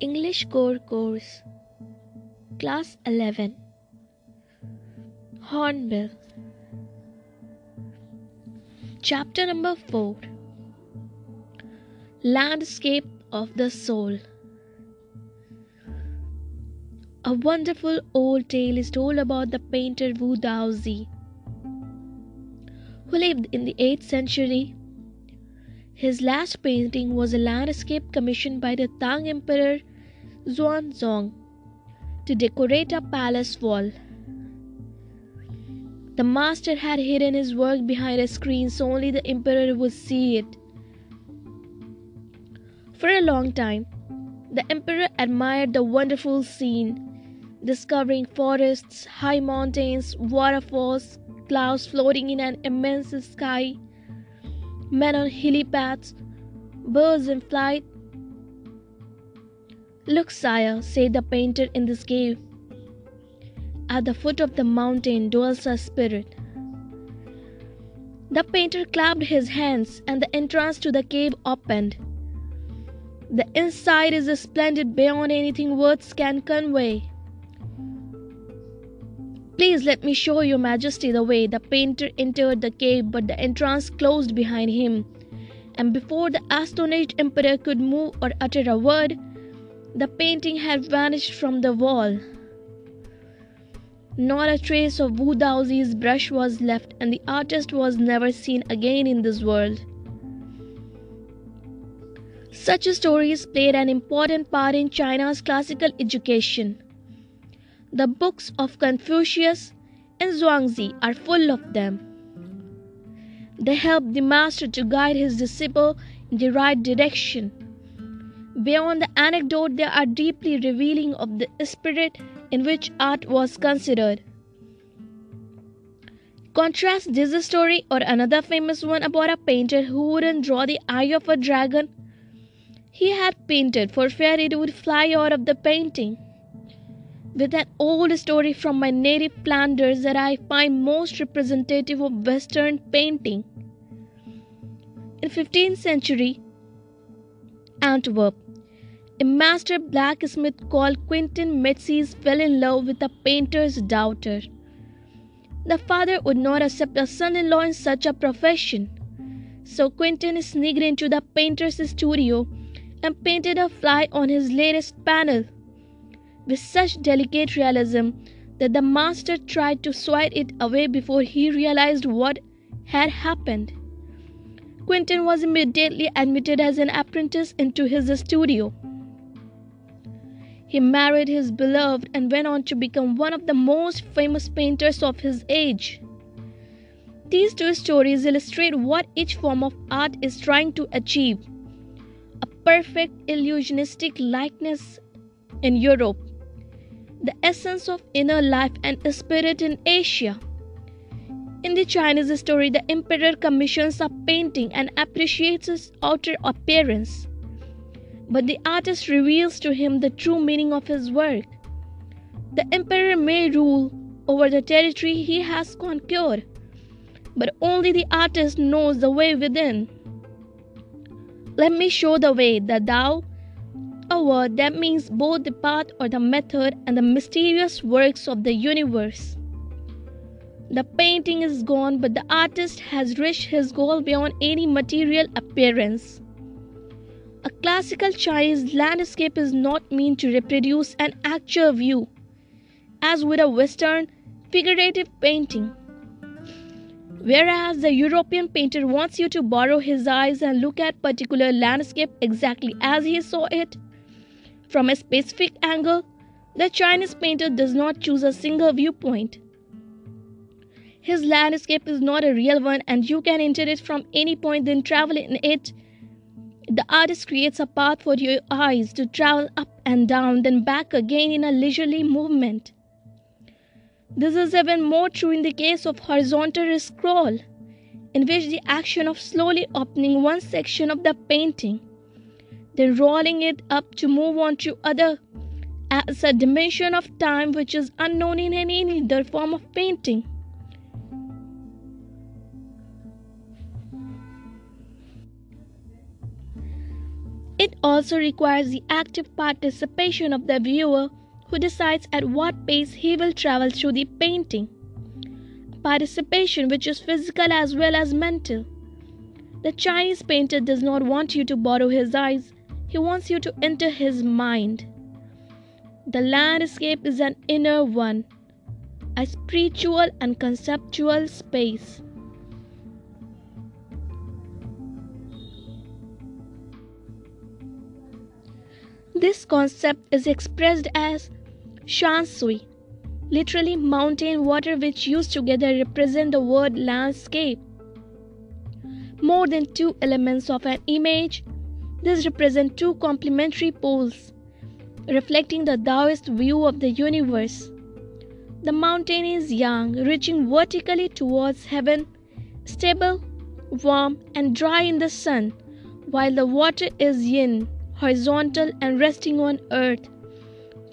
English Core Course, Class 11 Hornbill. Chapter number 4 Landscape of the Soul. A wonderful old tale is told about the painter Wu Daozi, who lived in the 8th century his last painting was a landscape commissioned by the Tang Emperor Xuanzong to decorate a palace wall. The master had hidden his work behind a screen so only the emperor would see it. For a long time, the emperor admired the wonderful scene, discovering forests, high mountains, waterfalls, clouds floating in an immense sky men on helipads, birds in flight. Look, sire, said the painter in this cave. At the foot of the mountain dwells a spirit. The painter clapped his hands, and the entrance to the cave opened. The inside is splendid beyond anything words can convey. Please let me show your majesty the way. The painter entered the cave, but the entrance closed behind him. And before the astonished emperor could move or utter a word, the painting had vanished from the wall. Not a trace of Wu Daozi's brush was left, and the artist was never seen again in this world. Such stories played an important part in China's classical education. The books of Confucius and Zhuangzi are full of them. They help the master to guide his disciple in the right direction. Beyond the anecdote, they are deeply revealing of the spirit in which art was considered. Contrast this story or another famous one about a painter who wouldn't draw the eye of a dragon. He had painted for fear it would fly out of the painting with an old story from my native Flanders that I find most representative of Western painting. In 15th century Antwerp, a master blacksmith called Quentin Metsys fell in love with a painter's daughter. The father would not accept a son-in-law in such a profession, so Quentin sneaked into the painter's studio and painted a fly on his latest panel with such delicate realism that the master tried to swat it away before he realized what had happened. Quentin was immediately admitted as an apprentice into his studio. He married his beloved and went on to become one of the most famous painters of his age. These two stories illustrate what each form of art is trying to achieve a perfect illusionistic likeness in Europe the essence of inner life and spirit in Asia. In the Chinese story, the emperor commissions a painting and appreciates its outer appearance. But the artist reveals to him the true meaning of his work. The emperor may rule over the territory he has conquered, but only the artist knows the way within. Let me show the way, the Tao a word that means both the path or the method and the mysterious works of the universe. The painting is gone, but the artist has reached his goal beyond any material appearance. A classical Chinese landscape is not meant to reproduce an actual view, as with a Western figurative painting. Whereas the European painter wants you to borrow his eyes and look at particular landscape exactly as he saw it, from a specific angle, the Chinese painter does not choose a single viewpoint. His landscape is not a real one, and you can enter it from any point, then travel in it. The artist creates a path for your eyes to travel up and down, then back again in a leisurely movement. This is even more true in the case of horizontal scroll, in which the action of slowly opening one section of the painting then rolling it up to move on to other as a dimension of time which is unknown in any other form of painting. It also requires the active participation of the viewer who decides at what pace he will travel through the painting. Participation which is physical as well as mental. The Chinese painter does not want you to borrow his eyes, he wants you to enter his mind. The landscape is an inner one, a spiritual and conceptual space. This concept is expressed as Shanshui, literally mountain water, which used together represent the word landscape. More than two elements of an image, these represent two complementary poles, reflecting the Taoist view of the universe. The mountain is yang, reaching vertically towards heaven, stable, warm, and dry in the sun, while the water is yin, horizontal and resting on earth,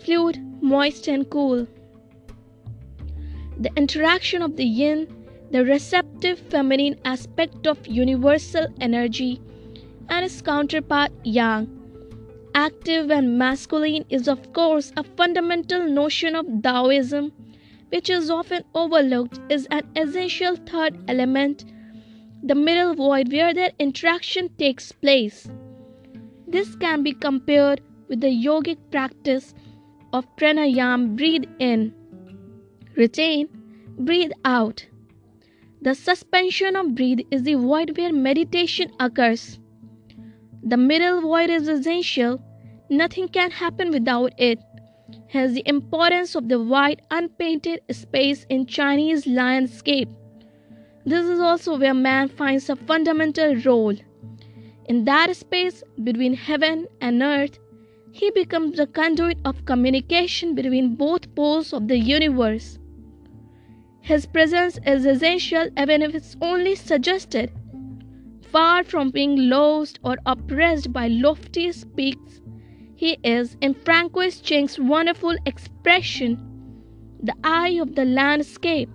fluid, moist, and cool. The interaction of the yin, the receptive feminine aspect of universal energy, and its counterpart yang, active and masculine, is of course a fundamental notion of Taoism, which is often overlooked, is an essential third element, the middle void where their interaction takes place. This can be compared with the yogic practice of pranayama breathe in, retain, breathe out. The suspension of breath is the void where meditation occurs. The middle void is essential, nothing can happen without it. Hence, the importance of the wide unpainted space in Chinese landscape. This is also where man finds a fundamental role. In that space between heaven and earth, he becomes the conduit of communication between both poles of the universe. His presence is essential even if it's only suggested. Far from being lost or oppressed by lofty peaks, he is, in Francois Cheng's wonderful expression, the eye of the landscape.